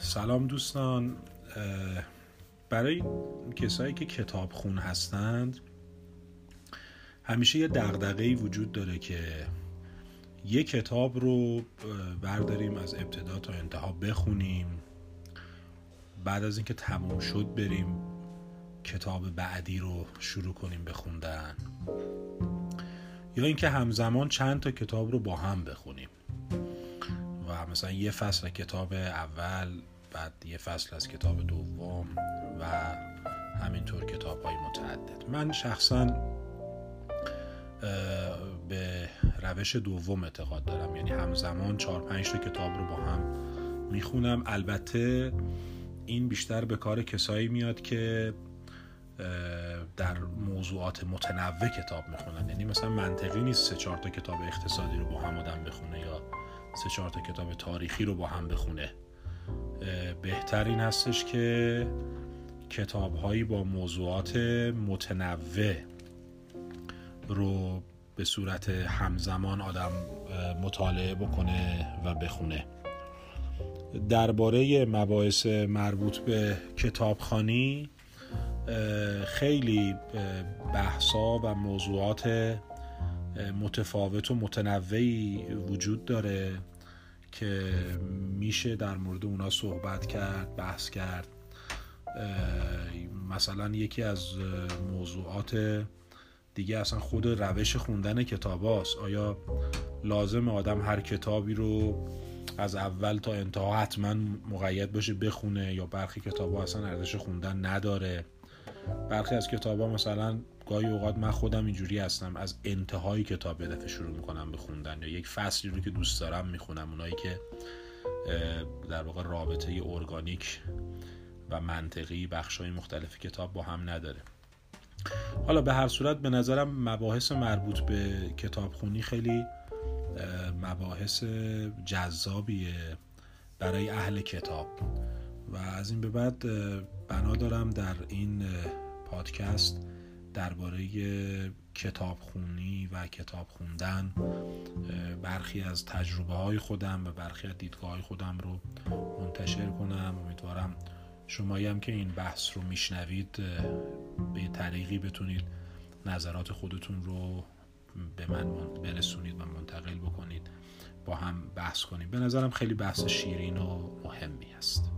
سلام دوستان. برای کسایی که کتاب خون هستند همیشه یه دغدغه‌ای وجود داره که یه کتاب رو برداریم از ابتدا تا انتها بخونیم. بعد از اینکه تموم شد بریم کتاب بعدی رو شروع کنیم بخوندن یا اینکه همزمان چند تا کتاب رو با هم بخونیم. مثلا یه فصل کتاب اول بعد یه فصل از کتاب دوم و همینطور کتاب های متعدد. من شخصا به روش دوم اعتقاد دارم. یعنی همزمان چهار پنج تا کتاب رو با هم می‌خونم. البته این بیشتر به کار کسایی میاد که در موضوعات متنوع کتاب می‌خونن. یعنی مثلا منطقی نیست سه چهار تا کتاب اقتصادی رو با هم آدم بخونه سه چهار تا کتاب تاریخی رو با هم بخونه. بهتر این هستش که کتاب هایی با موضوعات متنوع رو به صورت همزمان آدم مطالعه بکنه و بخونه. درباره مباحث مربوط به کتابخانی خیلی بحثا و موضوعات متفاوت و متنوعی وجود داره که میشه در مورد اونا صحبت کرد بحث کرد مثلا یکی از موضوعات دیگه اصلا خود روش خوندن کتاب هاست. آیا لازم آدم هر کتابی رو از اول تا انتها حتما مقید باشه بخونه یا برخی کتاب ها اصلا ارزش خوندن نداره برخی از کتاب ها مثلا گاهی اوقات من خودم اینجوری هستم از انتهای کتاب به دفعه شروع می‌کنم به خوندن یا یک فصلی رو که دوست دارم می‌خونم اونایی که در واقع رابطه ارگانیک و منطقی بخش های مختلف کتاب با هم نداره. حالا به هر صورت به نظرم مباحث مربوط به کتابخونی خیلی مباحث جذابیه برای اهل کتاب. و از این به بعد بنا دارم در این پادکست درباره کتاب خونی و کتاب خوندن برخی از تجربه های خودم و برخی از دیدگاه های خودم رو منتشر کنم. امیدوارم شمایی هم که این بحث رو میشنوید به طریقی بتونید نظرات خودتون رو به من برسونید و منتقل بکنید با هم بحث کنید به نظرم خیلی بحث شیرین و مهمی است